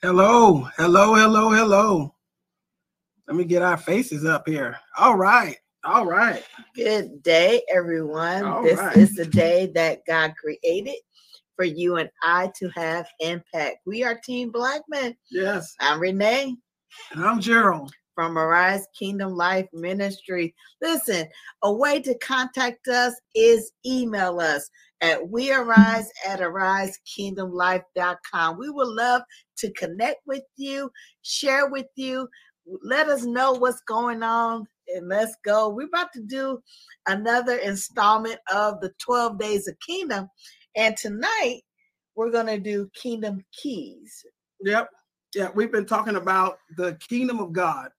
Hello, hello, hello, hello. Let me get our faces up here. All right, all right. Good day, everyone. All this right. is the day that God created for you and I to have impact. We are Team Black Blackman. Yes, I'm Renee and I'm Gerald. from Arise Kingdom Life Ministry. Listen, a way to contact us is email us at we arise at arisekingdomlife.com. We would love to connect with you, share with you, let us know what's going on, and let's go. We're about to do another installment of the 12 Days of Kingdom. And tonight, we're going to do Kingdom Keys. Yep, yeah. We've been talking about the kingdom of God,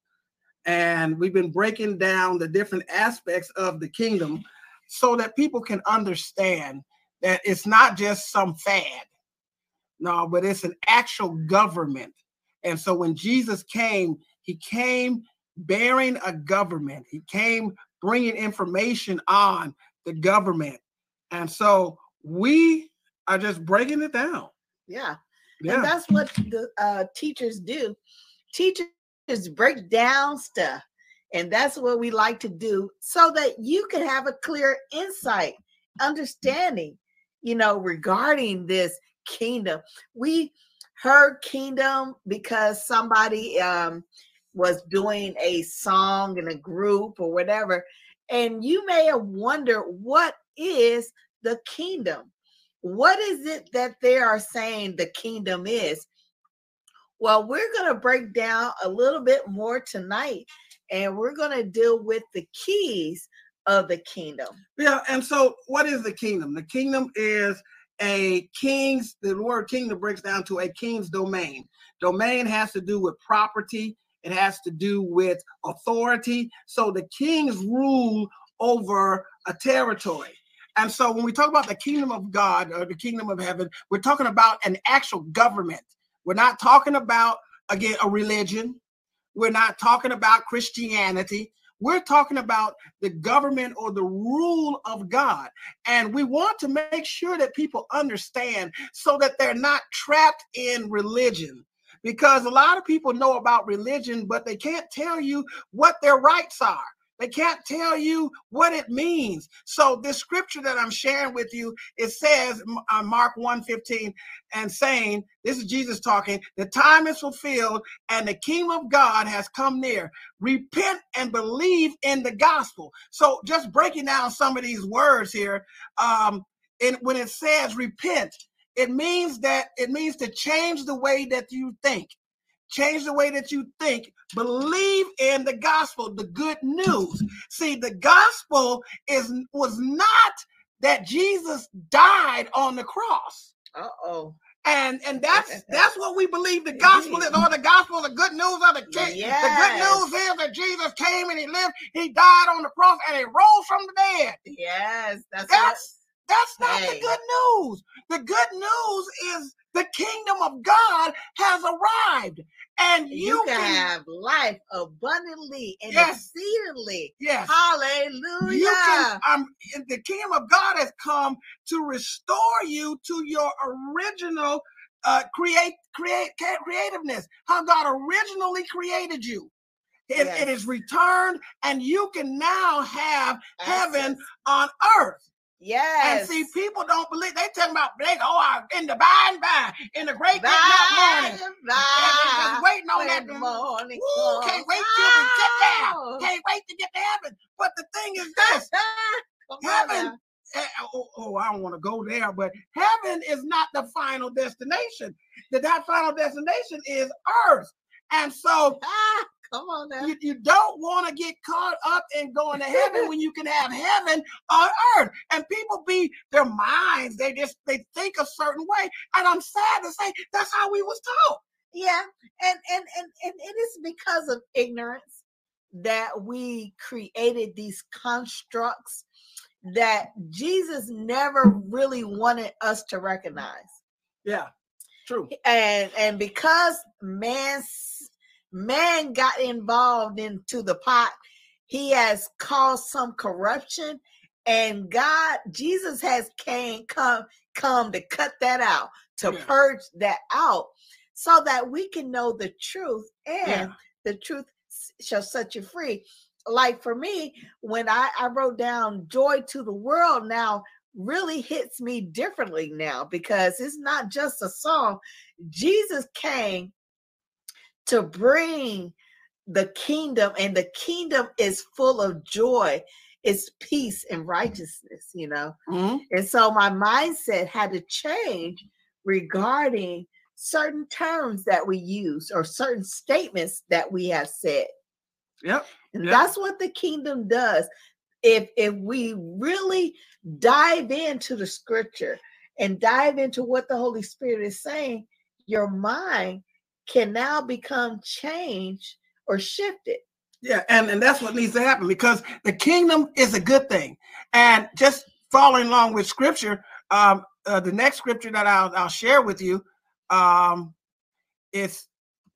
and we've been breaking down the different aspects of the kingdom so that people can understand that it's not just some fad. No, but it's an actual government. And so when Jesus came, he came bearing a government. He came bringing information on the government. And so we are just breaking it down. Yeah. And Yeah. that's what the uh, teachers do. Teachers break down stuff. And that's what we like to do so that you can have a clear insight, understanding, you know, regarding this kingdom. We heard kingdom because somebody um, was doing a song in a group or whatever. And you may have wondered what is the kingdom? What is it that they are saying the kingdom is? Well, we're going to break down a little bit more tonight and we're going to deal with the keys of the kingdom. Yeah, and so what is the kingdom? The kingdom is a king's, the word kingdom breaks down to a king's domain. Domain has to do with property, it has to do with authority. So the kings rule over a territory. And so when we talk about the kingdom of God or the kingdom of heaven, we're talking about an actual government. We're not talking about, again, a religion. We're not talking about Christianity. We're talking about the government or the rule of God. And we want to make sure that people understand so that they're not trapped in religion. Because a lot of people know about religion, but they can't tell you what their rights are. They can't tell you what it means. So this scripture that I'm sharing with you, it says uh, Mark 1:15 and saying, this is Jesus talking, the time is fulfilled and the kingdom of God has come near. Repent and believe in the gospel. So just breaking down some of these words here, um, and when it says repent, it means that it means to change the way that you think change the way that you think. Believe in the gospel the good news. See the gospel is was not that jesus died on the cross. Uh-oh. and and that's that's what we believe the gospel is. Mm-hmm. Or the gospel the good news of the king the good news is that jesus came and he lived. He died on the cross and he rose from the dead. Yes, that's what- that's that's not the good news. The good news is the kingdom of God has arrived, and you, you can have life abundantly and Yes. exceedingly. yes, Hallelujah. you can. Um, the kingdom of God has come to restore you to your original uh, create create creativeness. How God originally created you. It, Yes. it is returned, and you can now have heaven on earth. Yes. And see, people don't believe. They talking about they oh I- in the by and by in the great Bye, morning. And they bye. just waiting on that. Morning Ooh, can't wait till we get there. Oh. Can't wait to get to heaven. But the thing is this: heaven. eh, Oh, oh, I don't want to go there, but heaven is not the final destination. That that final destination is earth. And so Come on now. You, you don't want to get caught up in going to heaven when you can have heaven on earth. And people be their minds, they just they think a certain way. And I'm sad to say that's how we was taught. Yeah, and and and and it is because of ignorance that we created these constructs that Jesus never really wanted us to recognize. Yeah, true. And and because man man got involved into the pot, he has caused some corruption and God Jesus has came come come to cut that out, to Yeah. purge that out so that we can know the truth and Yeah. the truth shall set you free. Like for me, when I, I wrote down joy to the world now really hits me differently now because it's not just a song. Jesus came to bring the kingdom, and the kingdom is full of joy, it's peace and righteousness, you know. Mhm. And so my mindset had to change regarding certain terms that we use or certain statements that we have said. Yep. And Yeah. that's what the kingdom does. If if we really dive into the scripture and dive into what the Holy Spirit is saying, your mind can now become changed or shifted. Yeah, and, and that's what needs to happen because the kingdom is a good thing. And just following along with scripture, um, uh, the next scripture that I'll, I'll share with you um, is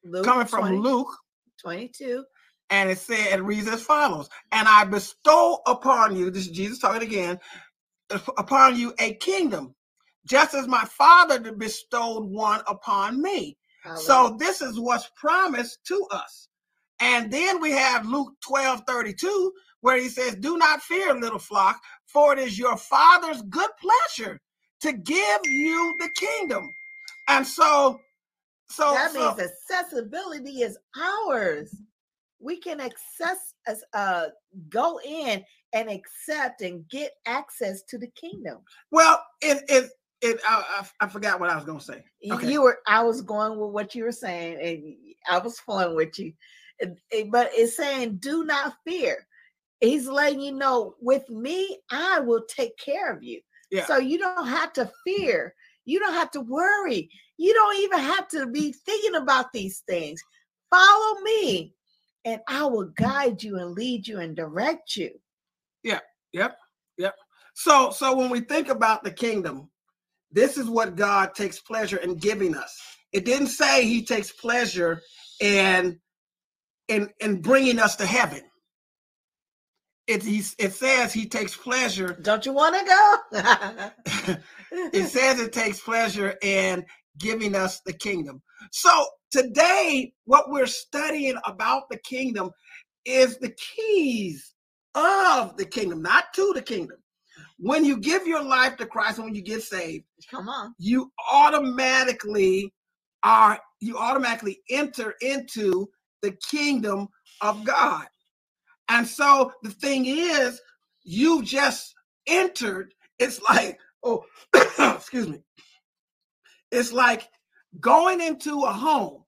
Luke coming from 20 Luke, 22. and it said it reads as follows: "And I bestow upon you, this is Jesus talking again, upon you a kingdom, just as my Father bestowed one upon me." So this is what's promised to us. And then we have Luke 12 32, where he says, Do not fear, little flock, for it is your father's good pleasure to give you the kingdom. And so, so, that so- means accessibility is ours. We can access uh go in and accept and get access to the kingdom. well, it it it I, I, I forgot what I was gonna say. You- Okay. You were I was going with what you were saying, and I was flowing with you. But it's saying, do not fear. He's letting you know, with me, I will take care of you. Yeah. So you don't have to fear. You don't have to worry. You don't even have to be thinking about these things. Follow me, and I will guide you and lead you and direct you. Yeah. Yep, yep. So, so when we think about the kingdom, this is what God takes pleasure in giving us. It didn't say He takes pleasure in in in bringing us to heaven. It he, it says He takes pleasure. Don't you want to go? it says it takes pleasure in giving us the kingdom. So today, what we're studying about the kingdom is the keys of the kingdom, not to the kingdom. When you give your life to Christ, and when you get saved, Come on. you automatically are you automatically enter into the kingdom of God. And so the thing is, you just entered. It's like, oh, excuse me. It's like going into a home.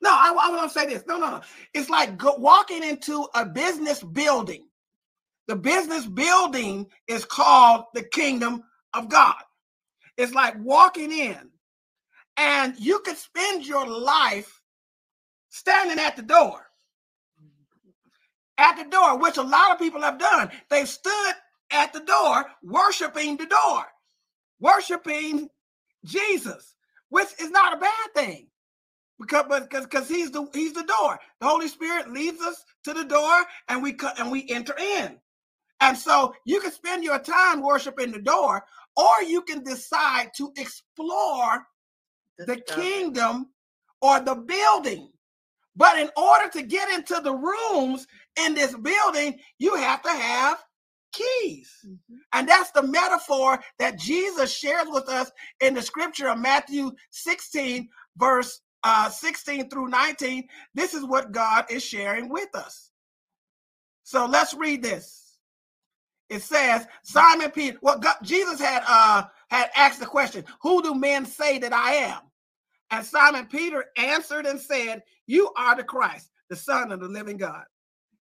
No, I, I want to say this. No, no, no. It's like go, walking into a business building. The business building is called the kingdom of God. It's like walking in, and you could spend your life standing at the door. At the door, which a lot of people have done. They've stood at the door, worshiping the door, worshiping Jesus, which is not a bad thing. Because, because, because he's the he's the door. The Holy Spirit leads us to the door, and we and we enter in. And so you can spend your time worshiping the door, or you can decide to explore the stuff. kingdom or the building. But in order to get into the rooms in this building, you have to have keys. Mhm. And that's the metaphor that Jesus shares with us in the scripture of Matthew 16, verse uh, 16 through 19. This is what God is sharing with us. So let's read this. It says, Simon Peter, well, God, Jesus had uh had asked the question, Who do men say that I am? And Simon Peter answered and said, You are the Christ, the Son of the living God.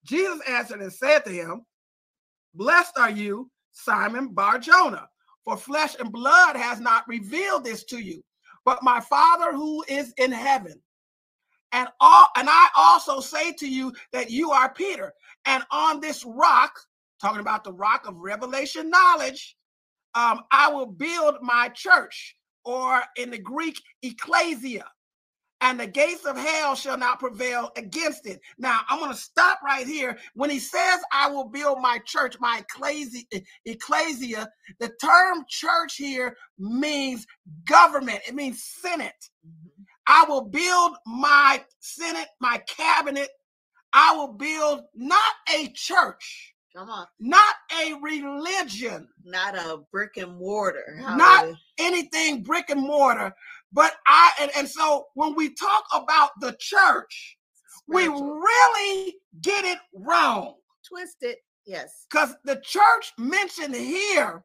Jesus answered and said to him, Blessed are you, Simon Bar Jonah, for flesh and blood has not revealed this to you, but my Father who is in heaven. And all and I also say to you that you are Peter, and on this rock, talking about the rock of revelation knowledge, um, I will build my church, or in the Greek, ecclesia and the gates of hell shall not prevail against it. Now, I'm going to stop right here. When he says, I will build my church, my ecclesia, ecclesia, the term church here means government, it means Senate. Mm-hmm. I will build my Senate, my cabinet. I will build not a church. Come on. Not a religion. Not a brick and mortar. Not anything brick and mortar, but I, and, and so when we talk about the church, we really get it wrong. Twist it, yes. Because the church mentioned here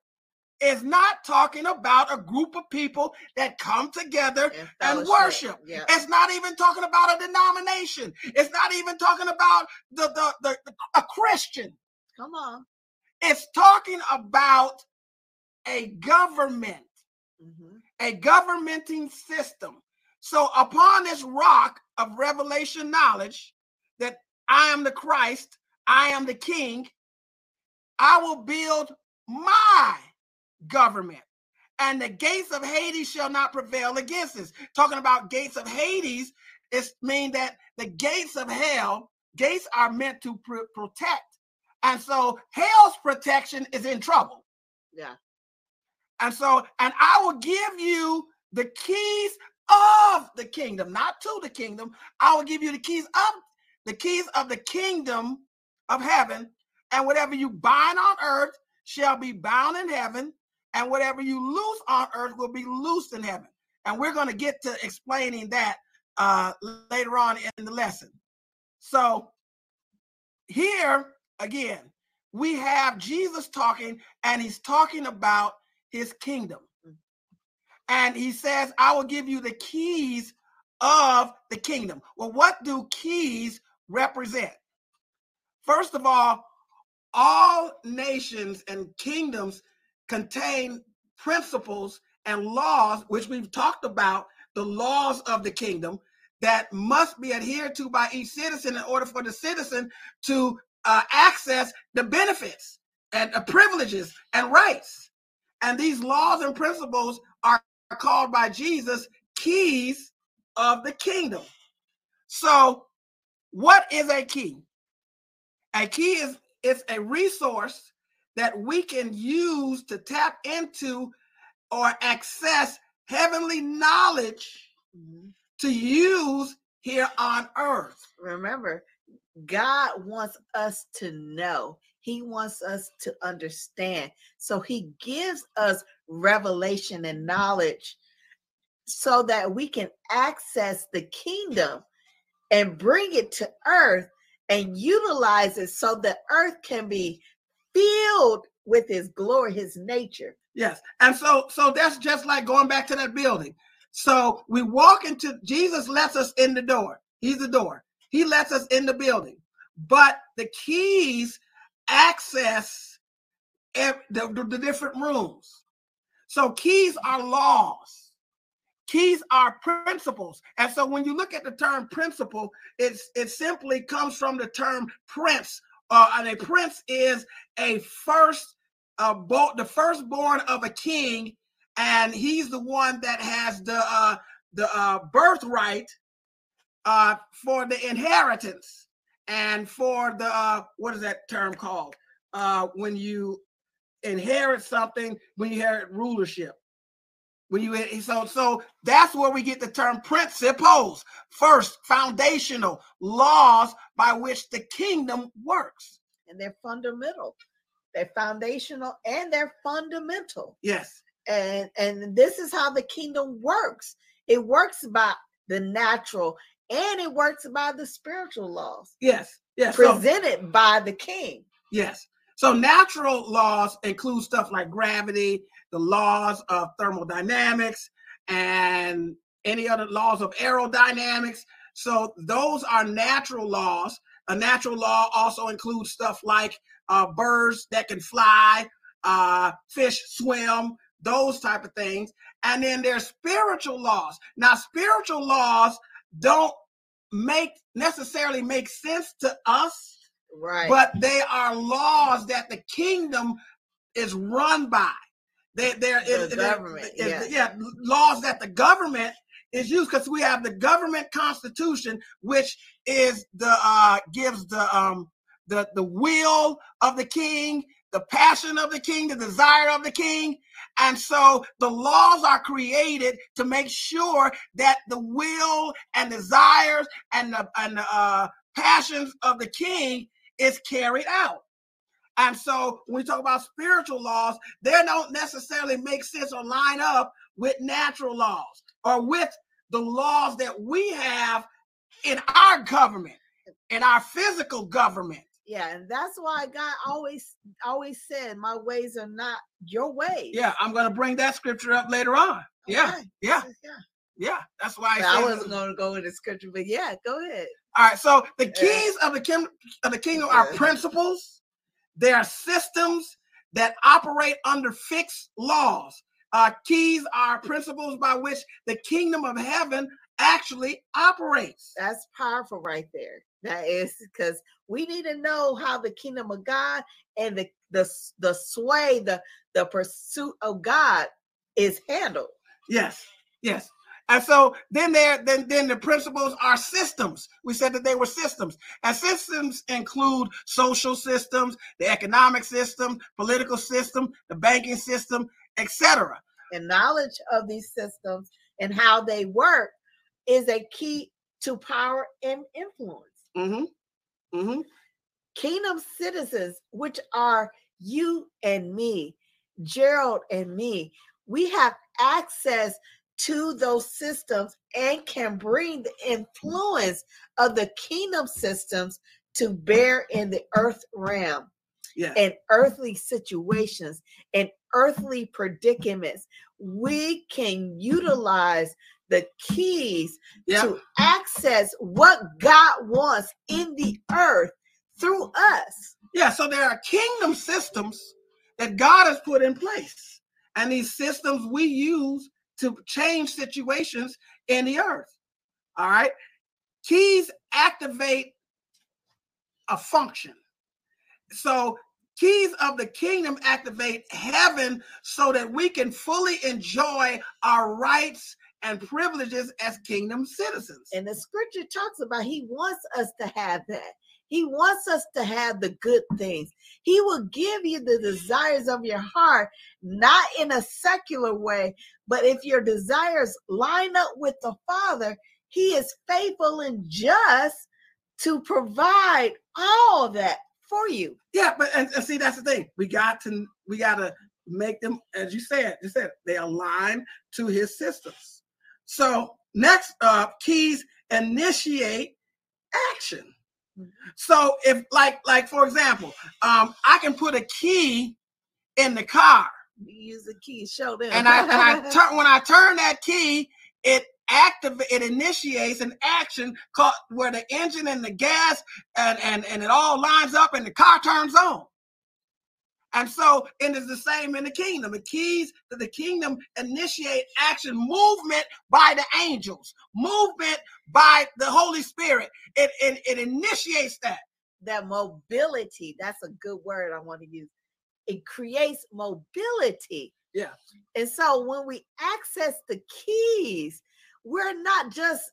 is not talking about a group of people that come together and, and worship. Yeah. It's not even talking about a denomination. It's not even talking about the, the, the, the a Christian. Come on. It's talking about a government. Mm-hmm a governmenting system. So, upon this rock of revelation knowledge that I am the Christ, I am the King, I will build my government, and the gates of Hades shall not prevail against us. Talking about gates of Hades, it means that the gates of hell, gates are meant to pr- protect. And so hell's protection is in trouble. Yeah. And so, and I will give you the keys of the kingdom, not to the kingdom. I will give you the keys of the keys of the kingdom of heaven. And whatever you bind on earth shall be bound in heaven, and whatever you loose on earth will be loosed in heaven. And we're going to get to explaining that uh, later on in the lesson. So here again, we have Jesus talking, and he's talking about his kingdom. Mm. And he says, I will give you the keys of the kingdom. Well, what do keys represent? First of all, all nations and kingdoms contain principles and laws, which we've talked about, the laws of the kingdom that must be adhered to by each citizen in order for the citizen to uh, access the benefits and the privileges and rights. And these laws and principles are called by Jesus keys of the kingdom. So, what is a key? A key is it's a resource that we can use to tap into or access heavenly knowledge mm-hmm. to use here on earth. Remember, God wants us to know he wants us to understand. So he gives us revelation and knowledge so that we can access the kingdom and bring it to earth and utilize it so that earth can be filled with his glory, his nature. Yes. And so so that's just like going back to that building. So we walk into Jesus lets us in the door. He's the door. He lets us in the building. But the keys access the, the, the different rooms. So keys are laws. Keys are principles. And so when you look at the term principle, it's it simply comes from the term prince. Uh, and a prince is a first uh, bo- the firstborn of a king, and he's the one that has the uh, the uh, birthright uh, for the inheritance and for the uh, what is that term called? Uh, when you inherit something when you inherit rulership. When you so so that's where we get the term principles. First foundational laws by which the kingdom works. And they're fundamental. They're foundational and they're fundamental. Yes. And and this is how the kingdom works. It works by the natural and it works by the spiritual laws. Yes, yes. Presented so, by the king. Yes. So natural laws include stuff like gravity, the laws of thermodynamics, and any other laws of aerodynamics. So those are natural laws. A natural law also includes stuff like uh, birds that can fly, uh, fish swim, those type of things. And then there's spiritual laws. Now, spiritual laws don't make necessarily make sense to us, Right. but they are laws that the kingdom is run by. They, there The is government, is- yeah. yeah, laws that the government is used because we have the government constitution, which is the uh gives the um the the will of the king, the passion of the king, the desire of the king. And so the laws are created to make sure that the will and desires and the and the uh, passions of the king is carried out. And so when we talk about spiritual laws, they don't necessarily make sense or line up with natural laws or with the laws that we have in our government, in our physical government. Yeah, and that's why God always always said, "My ways are not your ways." Yeah, I'm going to bring that scripture up later on. Yeah, Okay. yeah, yeah. yeah. That's why I, I wasn't going to go into scripture, but yeah, go ahead. All right, so the Yeah. keys of the king of the kingdom are principles. They are systems that operate under fixed laws. Uh, keys are principles by which the kingdom of heaven actually operates. That's powerful right there. That is because we need to know how the kingdom of God and the the the sway, the the pursuit of God is handled. Yes, yes. And so then there, then then the principles are systems. We said that they were systems, and systems include social systems, the economic system, political system, the banking system, etc. And knowledge of these systems and how they work is a key to power and influence. Mm-hmm. Mm-hmm. Kingdom citizens, which are you and me, Gerald and me, we have access to those systems and can bring the influence of the kingdom systems to bear in the earth realm Yeah. and earthly situations and earthly predicaments. We can utilize the keys Yeah. to access what God wants in the earth through us. Yeah, so there are kingdom systems that God has put in place. And these systems we use to change situations in the earth. All right. Keys activate a function. So keys of the kingdom activate heaven so that we can fully enjoy our rights and privileges as kingdom citizens. And the scripture talks about he wants us to have that. He wants us to have the good things. He will give you the desires of your heart, not in a secular way, but if your desires line up with the Father, He is faithful and just to provide all that for you. Yeah, but and, and see that's the thing. We got to we got to make them, as you said, you said they align to his systems. So next up, keys initiate action. So if like like for example, um, I can put a key in the car, You use the key, show them. and I and I turn when I turn that key, it activate it initiates an action called where the engine and the gas and and and it all lines up and the car turns on. And so it is the same in the kingdom. The keys to the kingdom initiate action, movement by the angels, movement by the Holy Spirit. It, it, it initiates that. that mobility that's a good word i want to use it creates mobility Yeah. and so when we access the keys we're not just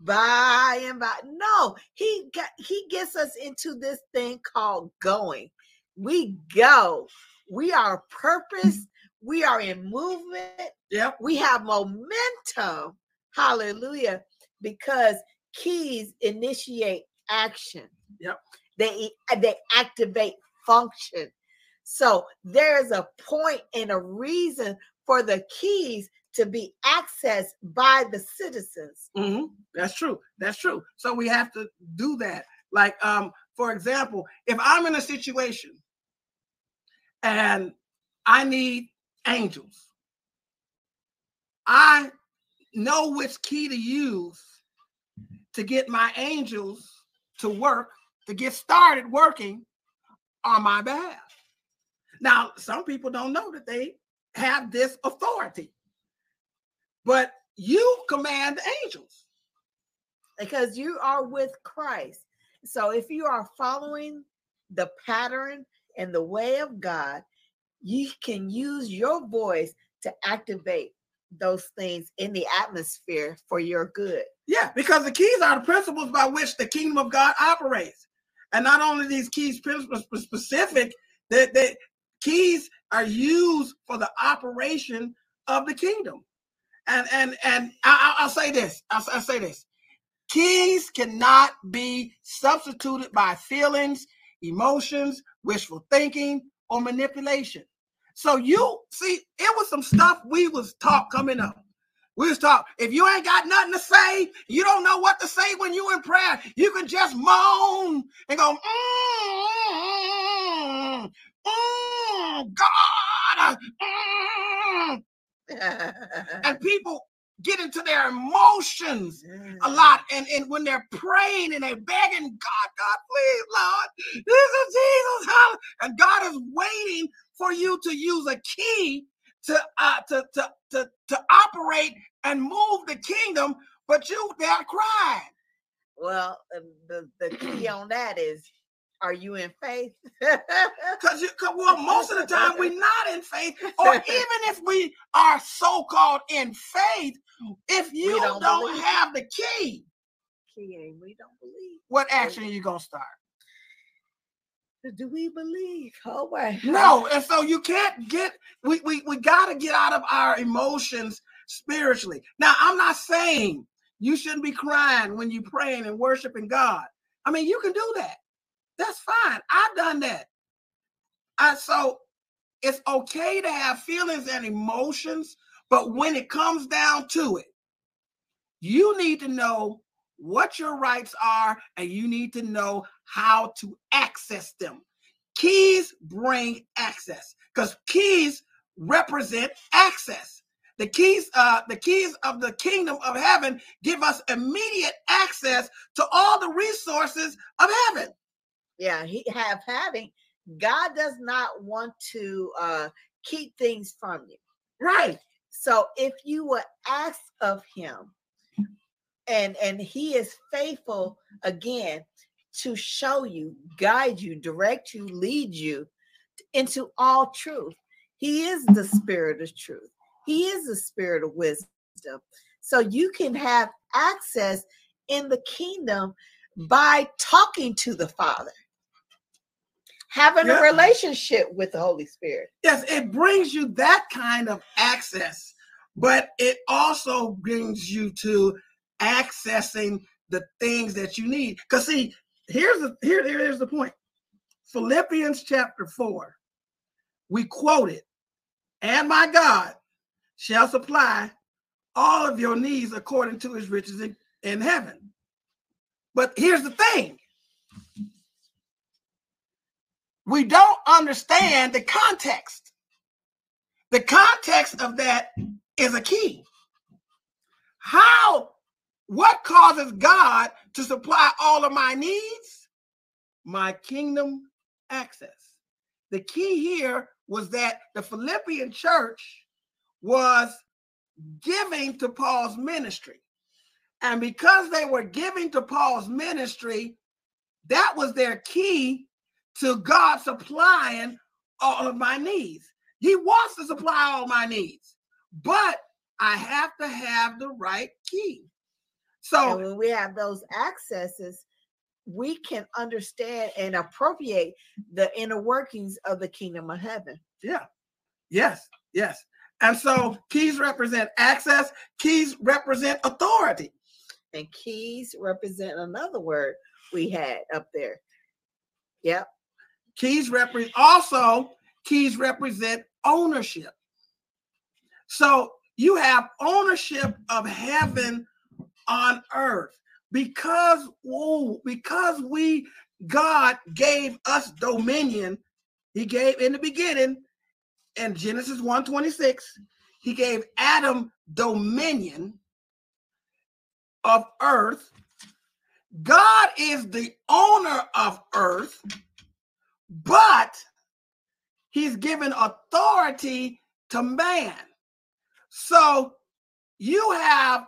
by and by no he got he gets us into this thing called going we go we are purpose we are in movement Yep. we have momentum hallelujah because keys initiate action Yep. they they activate function so there's a point and a reason for the keys to be accessed by the citizens hmm That's true. That's true. So we have to do that. Like, um, for example, if I'm in a situation and I need angels, I know which key to use to get my angels to work, to get started working on my behalf. Now, some people don't know that they have this authority, but you command angels because you are with Christ. So if you are following the pattern and the way of God, you can use your voice to activate those things in the atmosphere for your good. Yeah, because the keys are the principles by which the kingdom of God operates. And not only these keys principles specific, that the keys are used for the operation of the kingdom. And and and I, will say this. I'll, I'll say this. Keys cannot be substituted by feelings, emotions, wishful thinking, or manipulation. So you see, it was some stuff we was taught coming up. We was taught if you ain't got nothing to say, you don't know what to say when you in prayer. You can just moan and go, mm, mm, God, mm. and people get into their emotions a lot. And, and when they're praying and they're begging, God, God, please, Lord, this is Jesus. And God is waiting for you to use a key to uh, to, to to to operate and move the kingdom, but you they're crying. Well, the the key on that is are you in faith? Because well, most of the time we're not in faith, or even if we are so-called in faith, if you don't, don't have the key, key we don't believe. What action are you gonna start? do we believe? Oh my no, and so you can't get we we, we gotta get out of our emotions spiritually. Now, I'm not saying you shouldn't be crying when you're praying and worshiping God. I mean, you can do that. That's fine. I've done that. I so it's okay to have feelings and emotions, but when it comes down to it, you need to know what your rights are and you need to know how to access them. Keys bring access because keys represent access. The keys, uh, the keys of the kingdom of heaven give us immediate access to all the resources of heaven. Yeah, he have having. God does not want to uh, keep things from you. Right. So if you will ask of him, and and he is faithful again to show you, guide you, direct you, lead you into all truth. He is the spirit of truth. He is the spirit of wisdom. So you can have access in the kingdom by talking to the Father, having yeah. a relationship with the Holy Spirit. Yes, it brings you that kind of access, but it also brings you to accessing the things that you need. Because see, here's the here, here's the point. Philippians chapter 4, we quote it, and my God shall supply all of your needs according to his riches in, in heaven. But here's the thing. We don't understand the context. The context of that is a key. How what causes God to supply all of my needs? My kingdom access. The key here was that the Philippian church was giving to Paul's ministry. And because they were giving to Paul's ministry, that was their key to God supplying all of my needs. He wants to supply all my needs, but I have to have the right key. So and when we have those accesses, we can understand and appropriate the inner workings of the kingdom of heaven. Yeah. Yes. Yes. And so keys represent access, keys represent authority. And keys represent another word we had up there. Yep. Keys represent also keys represent ownership. So you have ownership of heaven on earth because because we God gave us dominion. He gave in the beginning in Genesis 1:26, he gave Adam dominion of earth God is the owner of earth, but he's given authority to man. So you have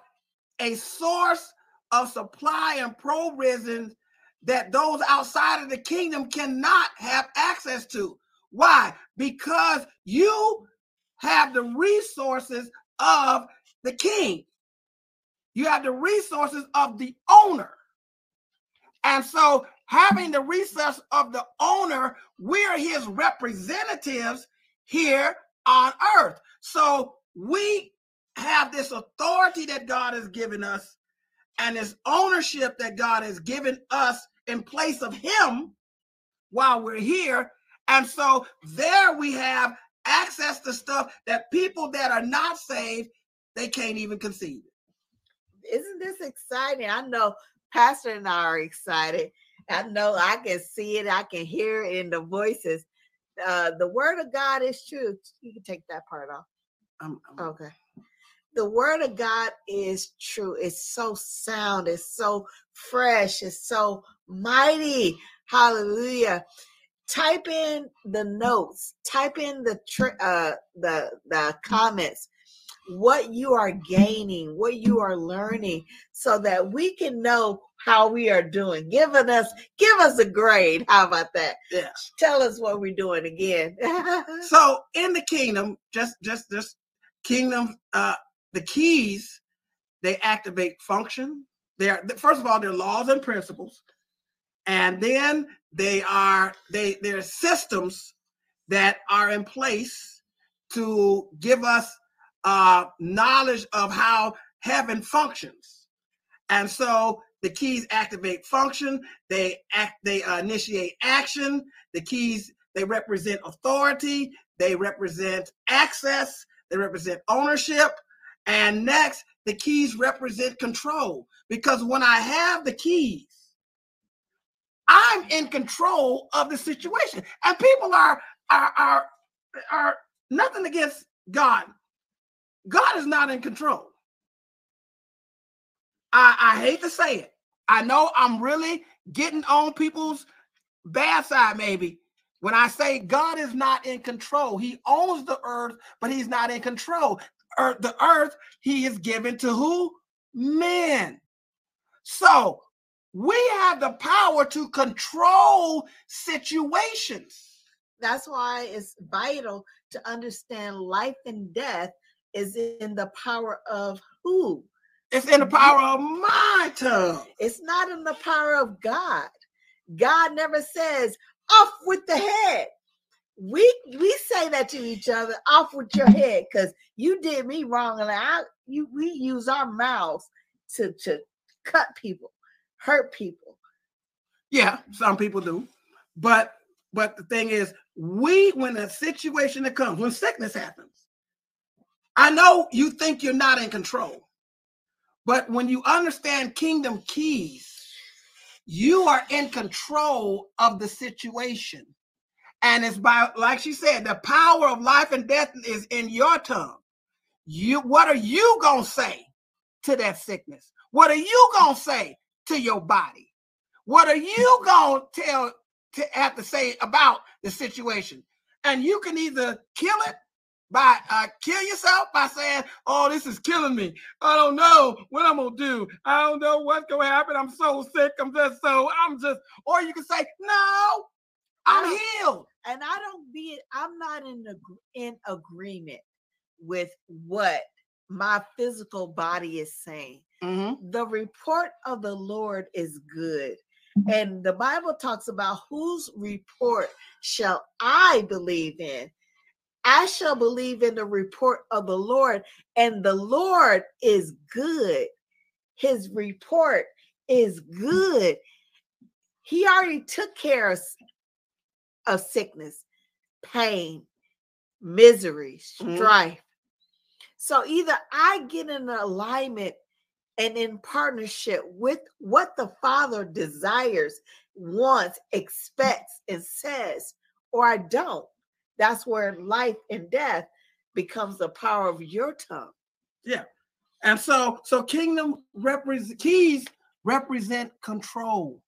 a source of supply and provision that those outside of the kingdom cannot have access to. Why? Because you have the resources of the king. You have the resources of the owner. And so, having the resource of the owner, we're his representatives here on earth. So, we have this authority that God has given us and this ownership that God has given us in place of him while we're here. And so, there we have access to stuff that people that are not saved they can't even conceive Isn't this exciting? I know Pastor and I are excited. I know I can see it, I can hear it in the voices. Uh, the word of God is true. You can take that part off. Okay. The word of God is true. It's so sound. It's so fresh. It's so mighty. Hallelujah. Type in the notes. Type in the tr- uh, the the comments. What you are gaining, what you are learning, so that we can know how we are doing. Giving us, give us a grade. How about that? yeah. Tell us what we're doing again. So in the kingdom, just just just kingdom, uh, the keys they activate function. They are first of all, they're laws and principles, and then they are they they're systems that are in place to give us uh, knowledge of how heaven functions. And so the keys activate function. They act. They uh, initiate action. The keys they represent authority. They represent access. They represent ownership. And next, the keys represent control. Because when I have the keys, I'm in control of the situation. And people are are are are nothing against God. God is not in control. I, I hate to say it. I know I'm really getting on people's bad side, maybe, when I say God is not in control. He owns the earth, but he's not in control. Earth, the earth he is given to who? Men. So we have the power to control situations. That's why it's vital to understand life and death is in the power of who? It's in the power of my tongue. It's not in the power of God. God never says, off with the head. We we say that to each other, off with your head, because you did me wrong. And I you we use our mouths to to cut people, hurt people. Yeah, some people do. But but the thing is, we when a situation that comes, when sickness happens, I know you think you're not in control. But when you understand kingdom keys, you are in control of the situation. And it's by, like she said, the power of life and death is in your tongue. You, what are you gonna say to that sickness? What are you gonna say to your body? What are you gonna tell to have to say about the situation? And you can either kill it by uh, kill yourself by saying, "Oh, this is killing me. I don't know what I'm gonna do. I don't know what's gonna happen. I'm so sick. I'm just so. I'm just." Or you can say, "No, I'm healed." And I don't be I'm not in in agreement with what my physical body is saying. Mhm. the report of the Lord is good. And the Bible talks about whose report shall I believe in? I shall believe in the report of the Lord, and the Lord is good. His report is good. He already took care of, of sickness, pain, misery, Mhm. strife. So either I get in alignment and in partnership with what the Father desires, wants, expects, and says, or I don't. That's where life and death becomes the power of your tongue. Yeah. And so, so kingdom represent keys represent control.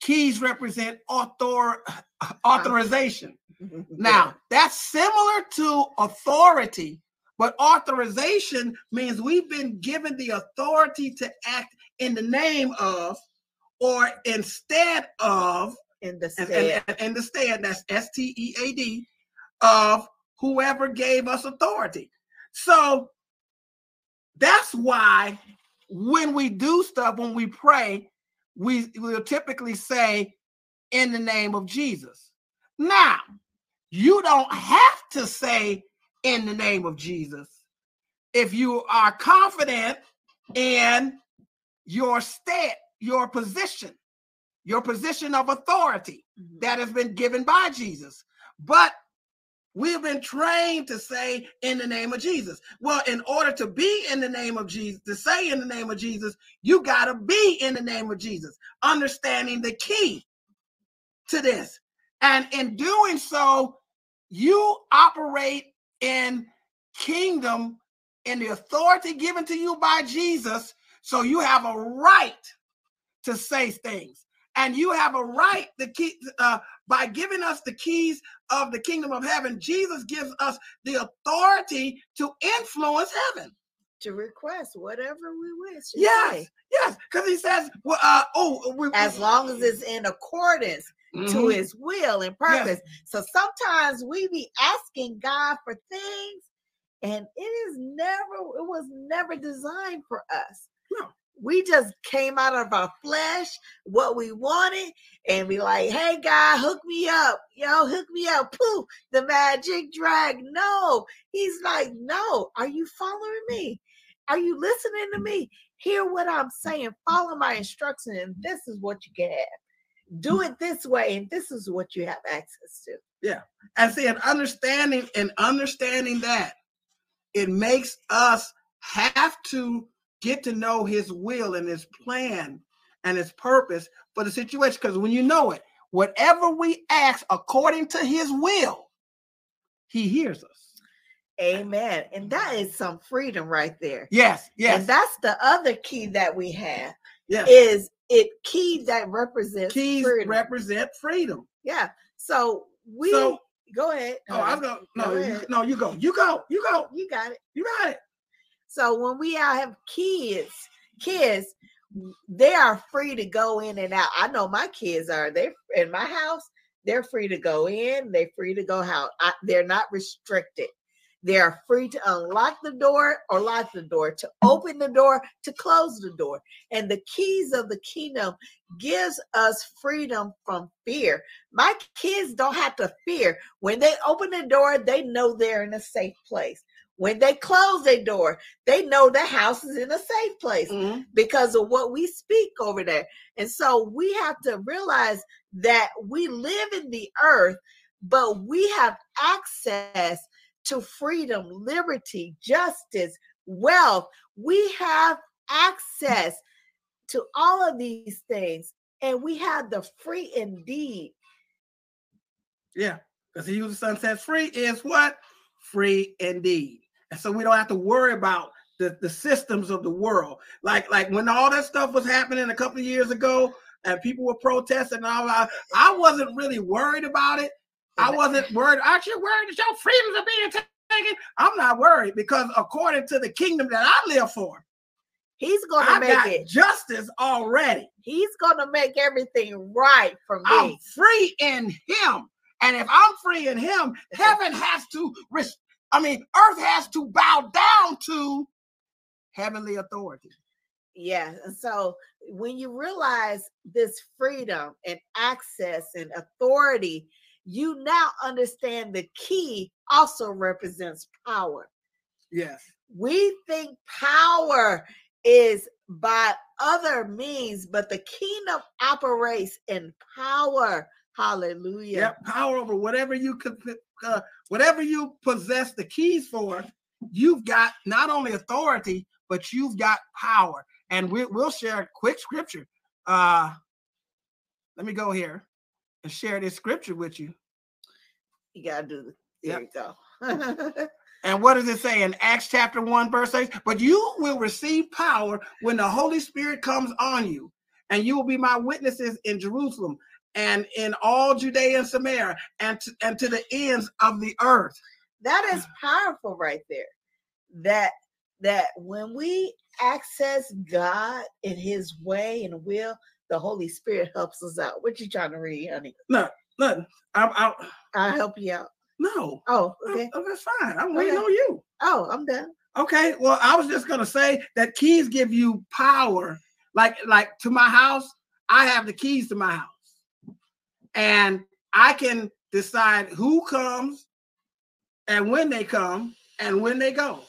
Keys represent author authorization. Now, that's similar to authority, but authorization means we've been given the authority to act in the name of or instead of in the and, and, and the stead that's s-t-e-a-d of whoever gave us authority. So that's why when we do stuff when we pray we will typically say in the name of jesus. Now you don't have to say in the name of jesus. If you are confident in your state your position your position of authority Mhm. that has been given by Jesus. But we've been trained to say in the name of Jesus. Well, in order to be in the name of Jesus, to say in the name of Jesus, you got to be in the name of Jesus, understanding the key to this. And in doing so, you operate in kingdom in the authority given to you by Jesus. So you have a right to say things and you have a right to keep uh, by giving us the keys of the kingdom of heaven jesus gives us the authority to influence heaven to request whatever we wish. to yes say, yes because he says well uh oh we, As long as it's in accordance to Mhm. his will and purpose. So sometimes we be asking God for things and it is never, it was never designed for us. We just came out of our flesh, what we wanted, and we like, hey God, hook me up. Yo, hook me up. Poof, the magic drag. No. He's like, no. Are you following me? Are you listening to me? Hear what I'm saying. Follow my instruction, and this is what you get. Do it this way, and this is what you have access to. Yeah. And see and understanding and understanding that it makes us have to get to know his will and his plan and his purpose for the situation because when you know it whatever we ask according to his will he hears us Amen. And that is some freedom right there. yes yes And that's the other key that we have yes is it key that represents keys freedom. represent freedom yeah. So we so go ahead. oh i was honey. going no Go no you go you go you go you got it. you got it So when we all have kids, kids, they are free to go in and out. I know my kids are. They in my house. They're free to go in. They're free to go out. I, they're not restricted. They are free to unlock the door or lock the door, to open the door, to close the door. And the keys of the kingdom gives us freedom from fear. My kids don't have to fear. When they open the door, they know they're in a safe place. When they close their door, they know the house is in a safe place Mhm. because of what we speak over there. And so we have to realize that we live in the earth, but we have access to freedom, liberty, justice, wealth. We have access to all of these things, and we have the free indeed. Yeah, because he who the son sets free is what? Free indeed. And so we don't have to worry about the, the systems of the world. Like like when all that stuff was happening a couple of years ago and people were protesting and all that, I wasn't really worried about it. I wasn't worried. Aren't you worried that your freedoms are being taken? I'm not worried because according to the kingdom that I live for, He's going to I make got it. justice already. He's going to make everything right for me. I'm free in him. And if I'm free in him, heaven has to, res- I mean, earth has to bow down to heavenly authority. Yeah. And so when you realize this freedom and access and authority, you now understand the key also represents power. Yes. We think power is by other means, but the kingdom operates in power. Hallelujah. Yep. Power over whatever you could, uh, whatever you possess the keys for, you've got not only authority, but you've got power. And we, we'll share a quick scripture. Uh, let me go here and share this scripture with you. You gotta do the there Yep. you go. And what does it say in Acts chapter 1, verse 8? But you will receive power when the Holy Spirit comes on you, and you will be my witnesses in Jerusalem and in all Judea and Samaria and to, and to the ends of the earth. That is powerful right there. That that when we access God in his way and will, the Holy Spirit helps us out. What you trying to read, honey? No, look, I'm out. I'll help you out. No. Oh, okay. Oh, that's fine. I'm waiting okay. on you. Oh, I'm done. Okay. Well, I was just gonna say that keys give you power. Like, like to my house, I have the keys to my house. And I can decide who comes and when they come and when they go.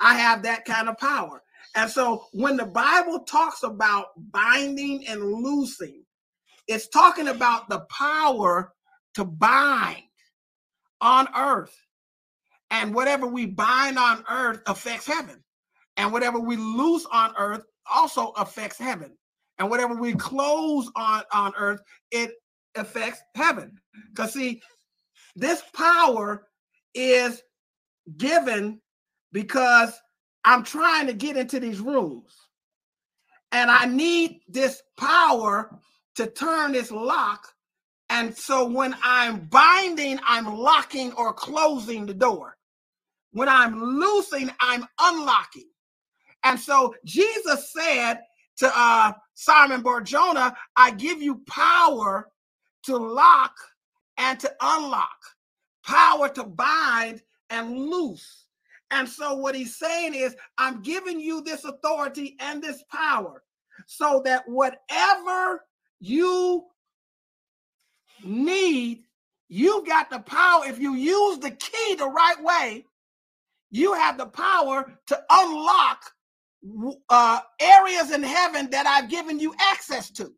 I have that kind of power. And so when the Bible talks about binding and loosing, it's talking about the power to bind on earth. And whatever we bind on earth affects heaven. And whatever we loose on earth also affects heaven. And whatever we close on, on earth, it affects heaven. Because see, this power is given because I'm trying to get into these rooms. And I need this power to turn this lock and so when I'm binding, I'm locking or closing the door. When I'm loosing, I'm unlocking. And so Jesus said to uh, Simon Barjona, I give you power to lock and to unlock, power to bind and loose. And so what he's saying is, I'm giving you this authority and this power so that whatever you need, you've got the power. If you use the key the right way, you have the power to unlock uh, areas in heaven that I've given you access to.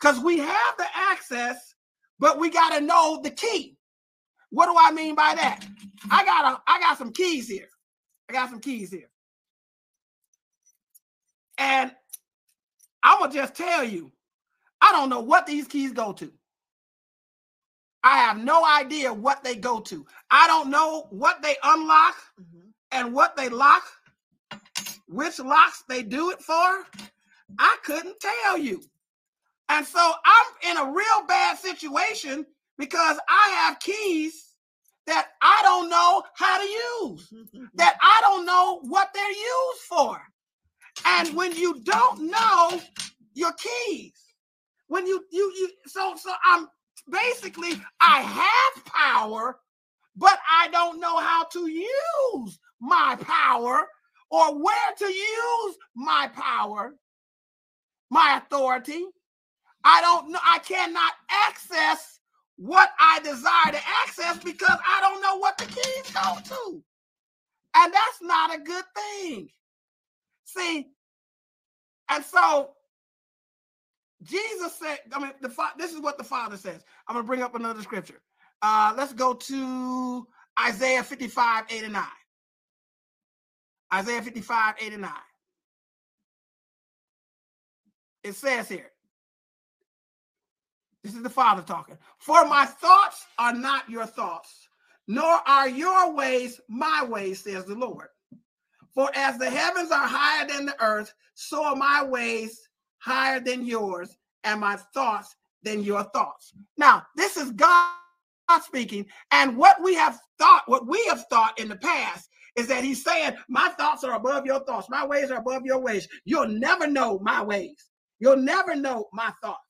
Because we have the access, but we got to know the key. What do I mean by that? I got a, I got some keys here. I got some keys here. And I'm gonna just tell you, I don't know what these keys go to. I have no idea what they go to. I don't know what they unlock mm-hmm. and what they lock, which locks they do it for. I couldn't tell you. And so I'm in a real bad situation because I have keys that I don't know how to use, that I don't know what they're used for. And when you don't know your keys, when you you you so so I'm basically, I have power, but I don't know how to use my power or where to use my power, my authority. I don't know, I cannot access what I desire to access because I don't know what the keys go to. And that's not a good thing. See, and so Jesus said, I mean, the this is what the Father says. I'm gonna bring up another scripture. Uh, let's go to Isaiah 55, 8 and 9. Isaiah 55, 8 and 9. It says here, this is the Father talking. For my thoughts are not your thoughts, nor are your ways my ways, says the Lord. For as the heavens are higher than the earth, so are my ways higher than yours and my thoughts than your thoughts. Now, this is God speaking. And what we have thought, what we have thought in the past is that he's saying, My thoughts are above your thoughts, my ways are above your ways. You'll never know my ways, you'll never know my thoughts.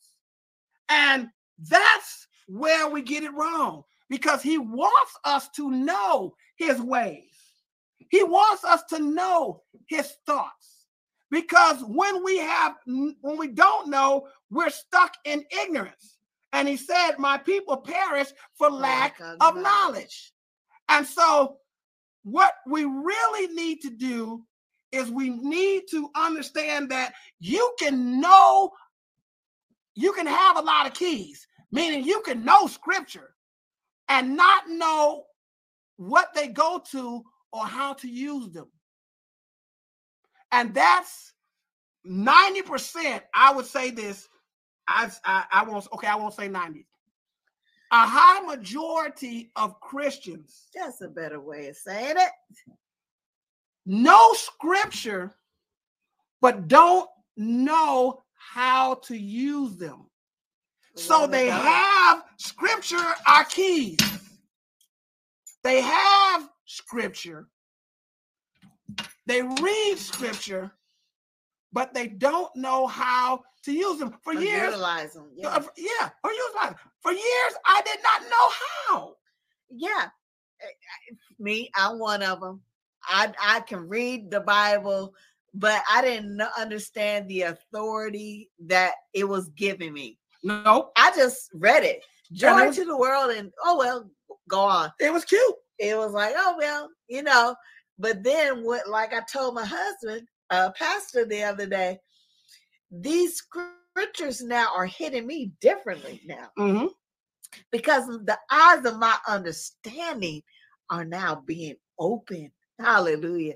And that's where we get it wrong because he wants us to know his ways, he wants us to know his thoughts. Because when we have, when we don't know, we're stuck in ignorance. And he said, My people perish for oh lack of knowledge. And so, what we really need to do is we need to understand that you can know, you can have a lot of keys, meaning you can know scripture and not know what they go to or how to use them. And that's 90%. I would say this. I, I, I won't, okay, I won't say 90. a high majority of Christians That's a better way of saying it. know scripture, but don't know how to use them. So they have scripture are keys. They have scripture. They read scripture, but they don't know how to use them. For Or years, utilize them. uh, Yeah. for- yeah, or use them. For years, I did not know how. yeah. Eh, Me, I'm one of them. I I can read the Bible, but I didn't understand the authority that it was giving me. Nope, I just read it. Joy was- to the world, and oh well, go on. it was cute. It was like, oh well, you know. But then what like I told my husband, uh pastor the other day, these scriptures now are hitting me differently now hmm because the eyes of my understanding are now being open. Hallelujah.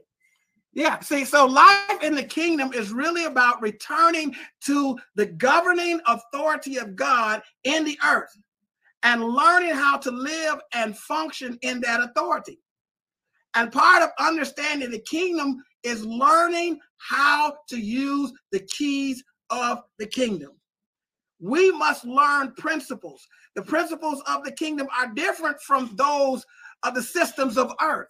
Yeah, see, so life in the kingdom is really about returning to the governing authority of God in the earth and learning how to live and function in that authority. And part of understanding the kingdom is learning how to use the keys of the kingdom. We must learn principles. The principles of the kingdom are different from those of the systems of earth.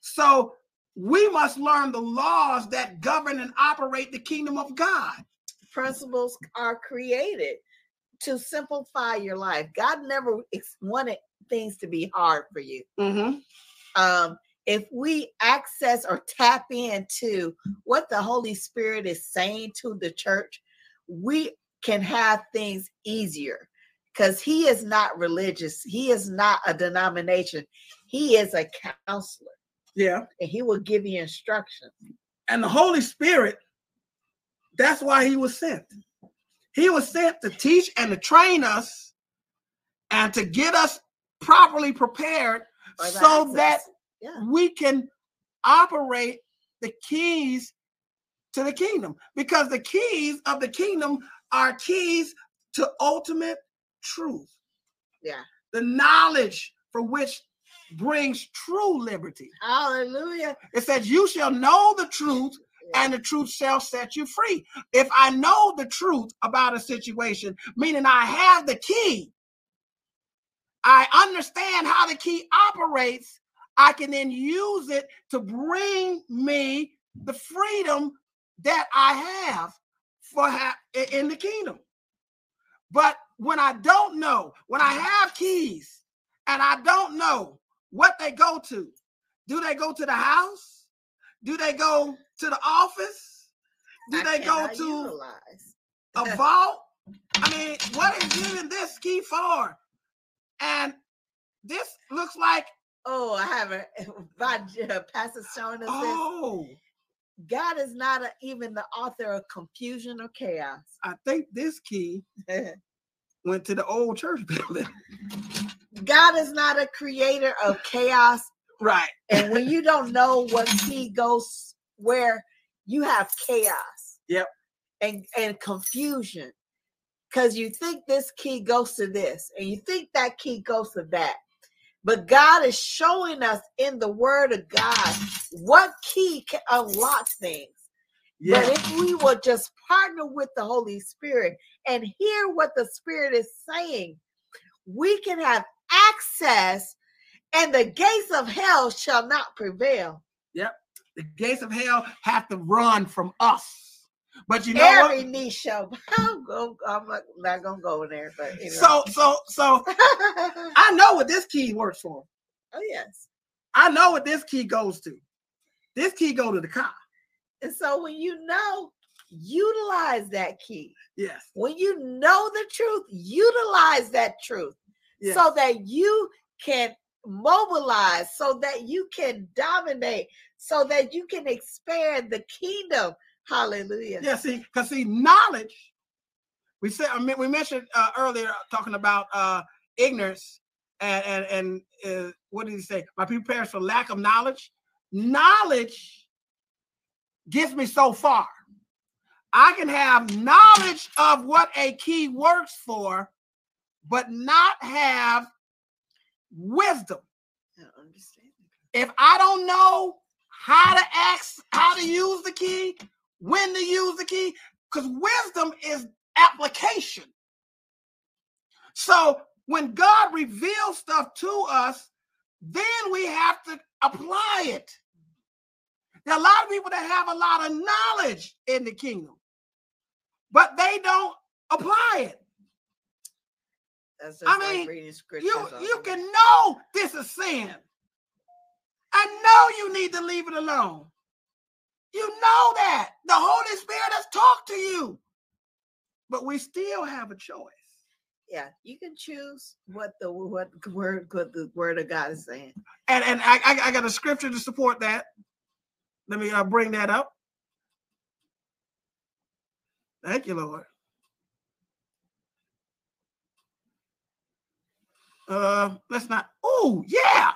So we must learn the laws that govern and operate the kingdom of God. Principles are created to simplify your life. God never wanted things to be hard for you. Mm-hmm. um, if we access or tap into what the Holy Spirit is saying to the church, we can have things easier because He is not religious. He is not a denomination. He is a counselor Yeah. and He will give you instructions. And the Holy Spirit, that's why he was sent. He was sent to teach and to train us and to get us properly prepared the so that yeah, we can operate the keys to the kingdom because the keys of the kingdom are keys to ultimate truth yeah. the knowledge for which brings true liberty. Hallelujah. it says you shall know the truth and the truth shall set you free. If i know the truth about a situation meaning i have the key i understand how the key operates i can then use it to bring me the freedom that i have for ha- in the kingdom. But when i don't know when i have keys and i don't know what they go to do they go to the house do they go to the office do I they go to utilize. a vault. I mean, what is giving this key for? And this looks like, Oh, I have a my uh, pastor showing us this. oh, God is not a, even the author of confusion or chaos. I think this key went to the old church building. God is not a creator of chaos. Right. And when you don't know what key goes where, you have chaos. Yep. And and confusion. Because you think this key goes to this, and you think that key goes to that. But God is showing us in the word of God what key can unlock things. Yeah. But if we will just partner with the Holy Spirit and hear what the Spirit is saying, we can have access, and the gates of hell shall not prevail. Yep. The gates of hell have to run from us. But you know Every what? knee shall. Go- I'm not, not gonna go there, but anyway. So, so, so I know what this key works for. Oh yes. I know what this key goes to. This key go to the car. And so when you know, utilize that key. Yes. When you know the truth, utilize that truth. Yes. so that you can mobilize, so that you can dominate, so that you can expand the kingdom. Hallelujah. Yeah, see, because see, knowledge. We said I mean, we mentioned uh, earlier talking about uh, ignorance and and and uh, what did he say? My people perish for lack of knowledge. Knowledge gets me so far. I can have knowledge of what a key works for, but not have wisdom. I don't understand. If I don't know how to ask, how to use the key, when to use the key, because wisdom is application. So when God reveals stuff to us, then we have to apply it. There are a lot of people that have a lot of knowledge in the kingdom, but they don't apply it. That's I just like mean, reading scriptures. You you can know this is sin. I know you need to leave it alone. You know that. The Holy Spirit has talked to you. But we still have a choice. Yeah, you can choose what the what word what the word of God is saying. And and I, I, I got a scripture to support that. Let me uh, bring that up. Thank you, Lord. Uh, let's not. Oh, yeah.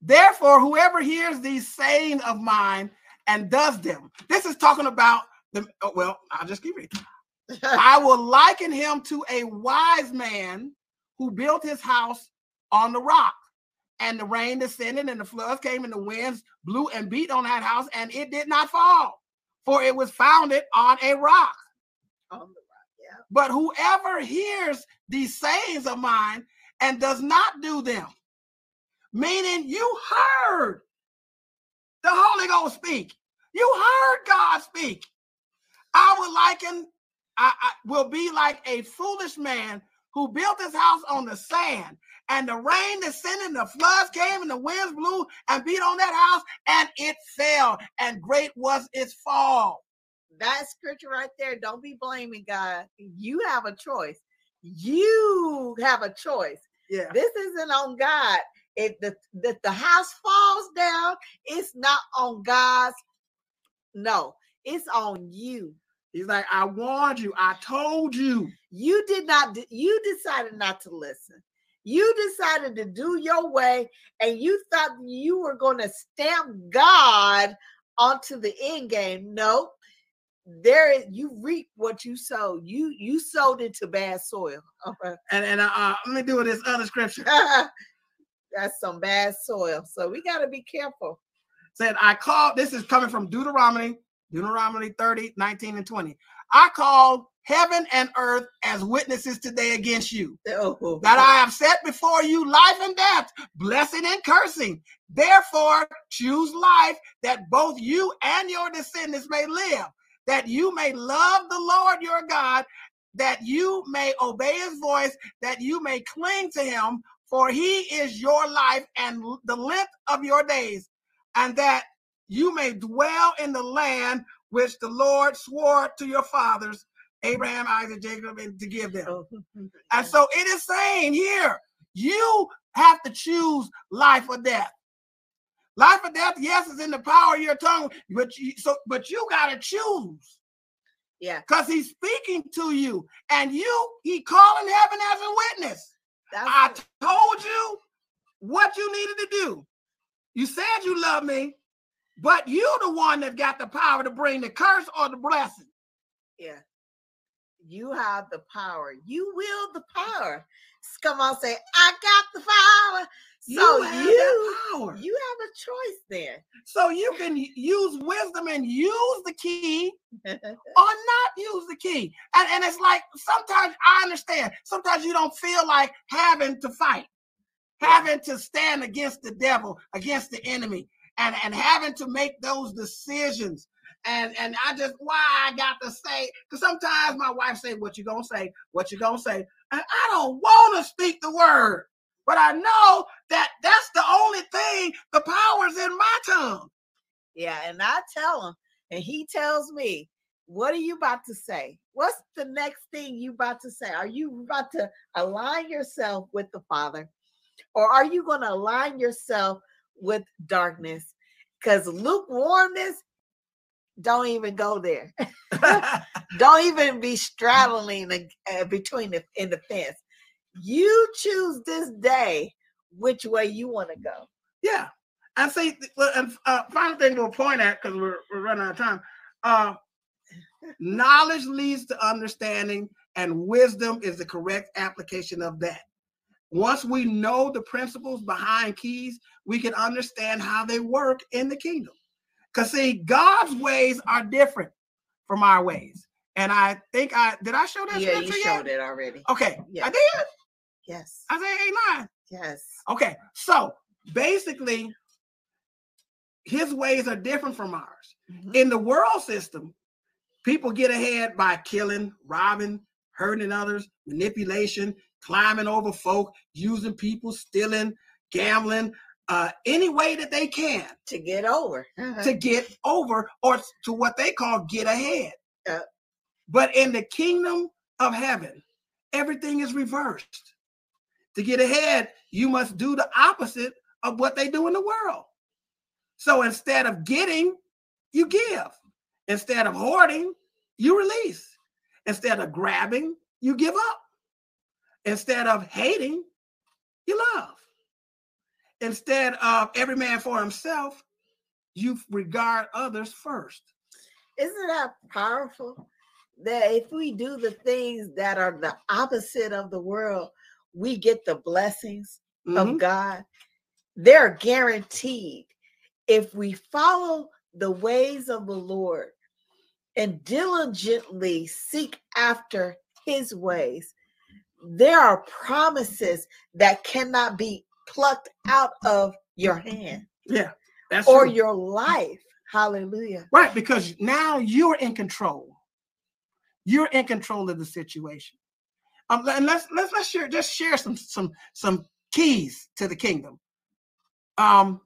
Therefore, whoever hears these saying of mine and does them, this is talking about the. oh, well, I'll just keep reading. I will liken him to a wise man who built his house on the rock. And the rain descended, and the floods came, and the winds blew and beat on that house, and it did not fall, for it was founded on a rock. On the rock, yeah. But whoever hears these sayings of mine and does not do them, meaning you heard the Holy Ghost speak, you heard God speak. I would liken, I, I will be like a foolish man who built his house on the sand, and the rain descended, and the floods came, and the winds blew and beat on that house, and it fell, and great was its fall. That scripture right there. Don't be blaming God. You have a choice. You have a choice. Yeah. This isn't on God. If the, the the house falls down, it's not on God's. No, it's on you. He's like, I warned you, I told you. You did not. You decided not to listen. You decided to do your way, and you thought you were going to stamp God onto the end game. No, there is. You reap what you sow. You you sowed into bad soil. Okay. And and uh, uh, let me do this other scripture. That's some bad soil. So we got to be careful. Said, I called, this is coming from Deuteronomy, Deuteronomy 30, 19, and 20. I called heaven and earth as witnesses today against you. Oh, That I have set before you life and death, blessing and cursing. Therefore, choose life that both you and your descendants may live, that you may love the Lord your God, that you may obey his voice, that you may cling to him, for he is your life and the length of your days, and that you may dwell in the land which the Lord swore to your fathers, Abraham, Isaac, Jacob, and to give them. Oh. And so it is saying here, you have to choose life or death. Life or death, yes, is in the power of your tongue, but you, so but you gotta choose yeah, because he's speaking to you, and you he calling heaven as a witness. that's I it. told you what you needed to do. You said you love me, but you the one that got the power to bring the curse or the blessing. Yeah. You have the power. You wield the power. Come on, say, I got the power. So have that you, power. you have a choice there. So you can use wisdom and use the key or not use the key. And, and it's like sometimes I understand. Sometimes you don't feel like having to fight, having to stand against the devil, against the enemy, and, and having to make those decisions. And and I just why I got to say, because sometimes my wife say, What you gonna say? What you gonna say? And I don't want to speak the word. But I know that that's the only thing, the power's in my tongue. yeah, and I tell him, and he tells me, What are you about to say? What's the next thing you about to say? Are you about to align yourself with the Father? Or are you going to align yourself with darkness? Because lukewarmness, don't even go there. don't even be straddling uh, between the in the fence. You choose this day which way you want to go. Yeah. I say, well, and uh, final thing we'll point at because we're, we're running out of time. Uh, Knowledge leads to understanding, and wisdom is the correct application of that. Once we know the principles behind keys, we can understand how they work in the kingdom. Because, see, God's ways are different from our ways. And I think I did I show that Yeah, you showed it already. Okay, Yeah. I did. Yes. Isaiah 8 9. Yes. Okay, so basically, his ways are different from ours. Mhm. In the world system, people get ahead by killing, robbing, hurting others, manipulation, climbing over folk, using people, stealing, gambling, uh, any way that they can To get over. to get over or to what they call get ahead. Yeah. But in the kingdom of heaven, everything is reversed. To get ahead, you must do the opposite of what they do in the world. So instead of getting, you give. Instead of hoarding, you release. Instead of grabbing, you give up. Instead of hating, you love. Instead of every man for himself, you regard others first. Isn't that powerful? That if we do the things that are the opposite of the world, we get the blessings Mhm. of God. They're guaranteed. If we follow the ways of the Lord and diligently seek after his ways, there are promises that cannot be plucked out of your hand Yeah, that's or true. your life. Hallelujah. right because now you're in control. You're in control of the situation. Um, and let's let's let's share just share some some some keys to the kingdom. Um,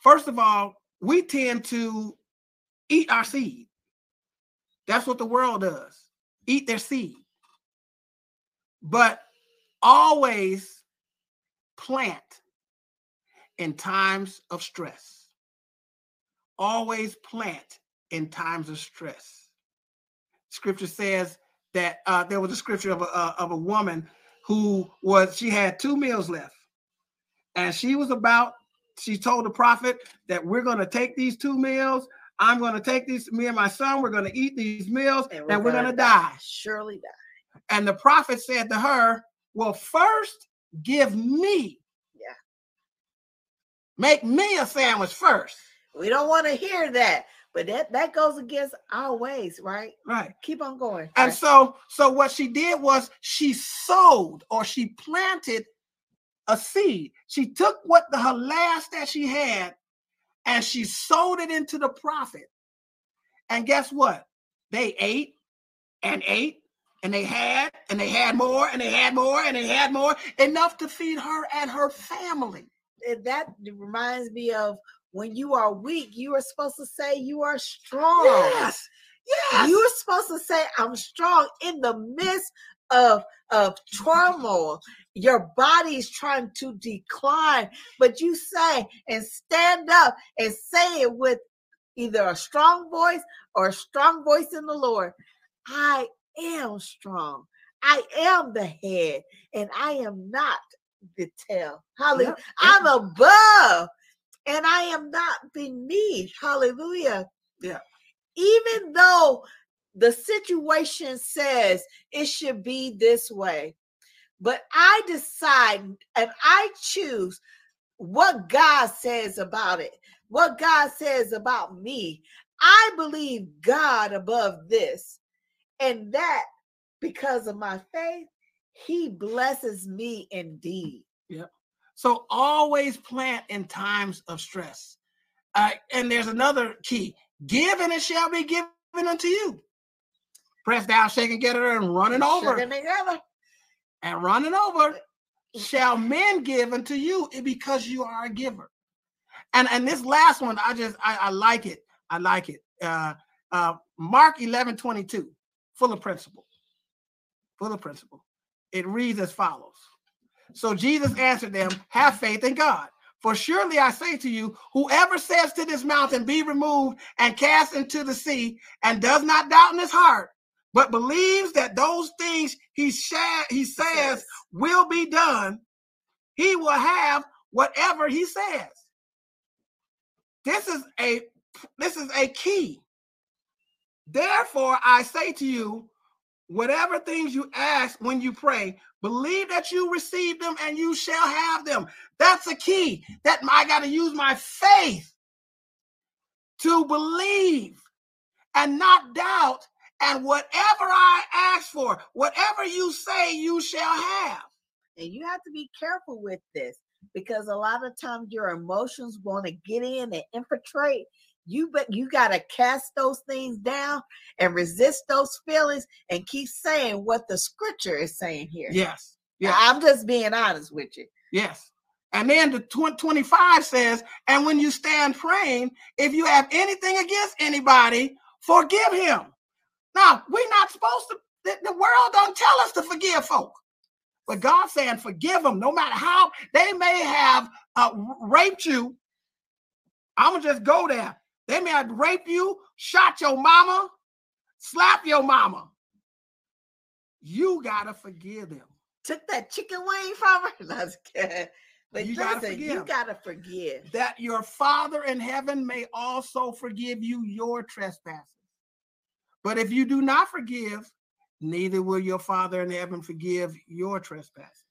first of all, we tend to eat our seed. That's what the world does. Eat their seed. But always plant in times of stress. Always plant in times of stress. Scripture says that uh, there was a scripture of a, uh, of a woman who was, she had two meals left. And she was about, she told the prophet that we're going to take these two meals. I'm going to take these, me and my son, we're going to eat these meals and we're, going to die. Surely die. And the prophet said to her, Well, first give me. Yeah. Make me a sandwich first. We don't want to hear that, but that that goes against our ways, right? Right. Keep on going. And Right. so, so what she did was she sowed or she planted a seed. She took what the her last that she had and she sowed it into the prophet. And guess what? They ate and ate and they had and they had more and they had more and they had more enough to feed her and her family. And that reminds me of when you are weak, you are supposed to say you are strong. Yes. Yes. You're supposed to say, I'm strong in the midst of, of turmoil. Your body's trying to decline, but you say and stand up and say it with either a strong voice or a strong voice in the Lord. I am strong. I am the head, and I am not the tail. Hallelujah. Yep, I'm above and I am not beneath. Hallelujah. Yeah. Even though the situation says it should be this way, but I decide and I choose what God says about it, what God says about me. I believe God above this, and that because of my faith, He blesses me indeed. So always plant in times of stress. Uh, and there's another key give and it shall be given unto you. Press down, shaking, get it, and running over. Together. And running over shall men give unto you because you are a giver. And and this last one, I just I, I like it. I like it. Uh uh Mark 11 22, full of principle. Full of principle. It reads as follows. So Jesus answered them, Have faith in God. For surely I say to you, whoever says to this mountain, Be removed and cast into the sea, and does not doubt in his heart, but believes that those things he, he says will be done, he will have whatever he says. This is a this is a key. Therefore, I say to you, whatever things you ask when you pray, believe that you receive them and you shall have them. That's the key. That I got to use my faith to believe and not doubt. And whatever I ask for, whatever you say, you shall have. And you have to be careful with this because a lot of times your emotions want to get in and infiltrate. You but you got to cast those things down and resist those feelings and keep saying what the scripture is saying here. Yes. Yeah. I'm just being honest with you. Yes. And then the 25 says, and when you stand praying, if you have anything against anybody, forgive him. Now, we're not supposed to, the, the world don't tell us to forgive folk. But God's saying, forgive them, no matter how they may have uh, raped you. I'm gonna just go there. They may have raped you, shot your mama, slap your mama. You gotta forgive them. Took that chicken wing from her. That's good. But You listen, gotta forgive. you gotta forgive. That your Father in heaven may also forgive you your trespasses. But if you do not forgive, neither will your Father in heaven forgive your trespasses.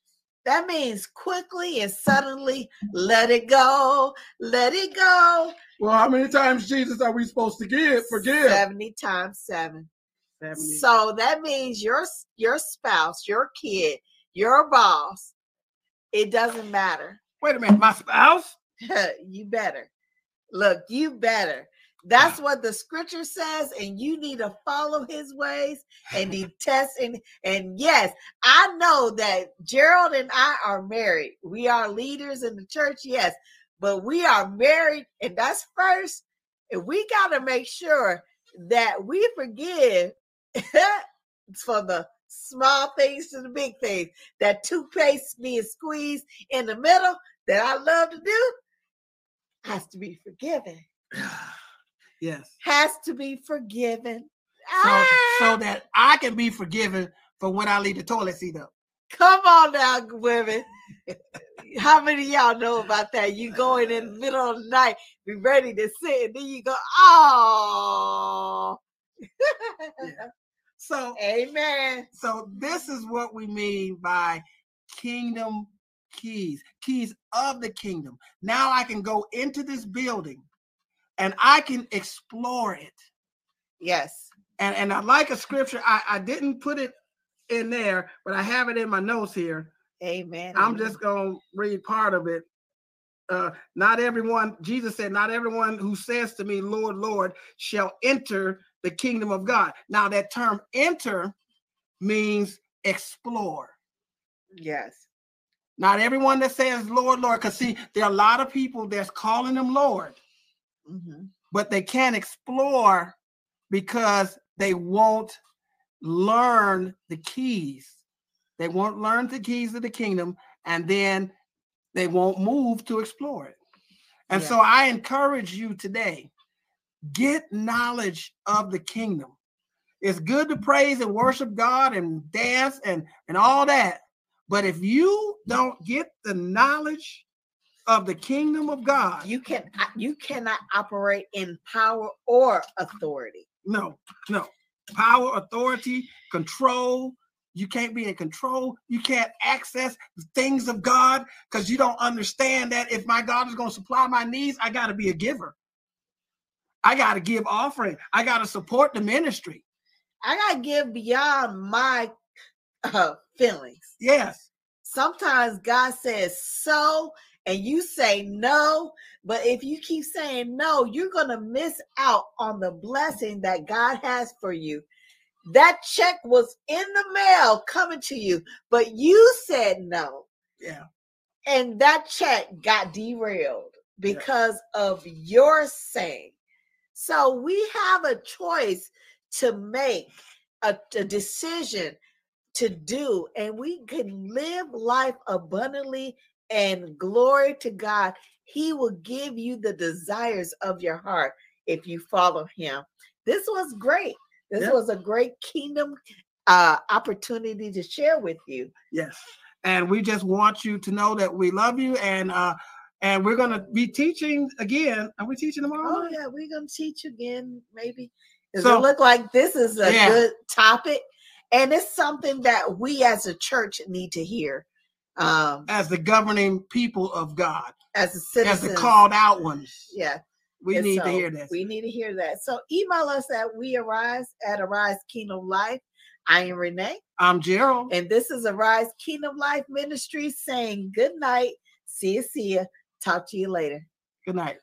That means quickly and suddenly let it go, let it go. Well, how many times, Jesus, are we supposed to give? forgive? 70 times seven. So that means your your spouse, your kid, your boss, it doesn't matter. Wait a minute, my spouse? you better. Look, you better. That's what the scripture says, and you need to follow his ways and detest. And and yes, I know that Gerald and I are married. We are leaders in the church, yes, but we are married, and that's first. And we got to make sure that we forgive for the small things to the big things. That toothpaste being squeezed in the middle that I love to do has to be forgiven. yes. Has to be forgiven. So, Ah, so that I can be forgiven for when I leave the toilet seat up. come on now, women. How many of y'all know about that? You going in the middle of the night, be ready to sit, and then you go, oh. So, Amen. so this is what we mean by kingdom keys, keys of the kingdom. Now I can go into this building and I can explore it. Yes. And and I like a scripture. I, I didn't put it in there, but I have it in my notes here. Amen. I'm just gonna read part of it. Uh, not everyone, Jesus said, not everyone who says to me, Lord, Lord, shall enter the kingdom of God. Now, that term enter means explore. Yes. Not everyone that says, Lord, Lord, because see, there are a lot of people that's calling them Lord, Mhm. but they can't explore because they won't learn the keys. They won't learn the keys of the kingdom, and then they won't move to explore it. And Yeah. so I encourage you today get knowledge of the kingdom. It's good to praise and worship God and dance and, and all that. But if you don't get the knowledge of the kingdom of God, You can uh, you cannot operate in power or authority. no, no. Power, authority, control. You can't be in control. You can't access the things of God because you don't understand that if my God is going to supply my needs, I got to be a giver. I got to give offering. I got to support the ministry. I gotta give beyond my uh, feelings. Yes. Sometimes God says so, and you say no. But if you keep saying no, you're gonna miss out on the blessing that God has for you. That check was in the mail coming to you, but you said no. Yeah. and that check got derailed because of your saying. So we have a choice to make a, a decision to do, and we can live life abundantly and glory to God. He will give you the desires of your heart if you follow Him. This was great. This Yeah. was a great kingdom uh, opportunity to share with you. Yes. And we just want you to know that we love you and uh and we're gonna be teaching again. Are we teaching tomorrow? Oh yeah, we're gonna teach again, maybe Does So- it look like this is a Yeah. good topic? And it's something that we as a church need to hear. Um, As the governing people of God, as a as the called out ones, Yeah. we And need so to hear that. We need to hear that. So email us at we arise at arise kingdom life. I am Renee, I'm Gerald. and this is Arise Kingdom Life Ministry saying good night. See you, see you. Talk to you later. Good night.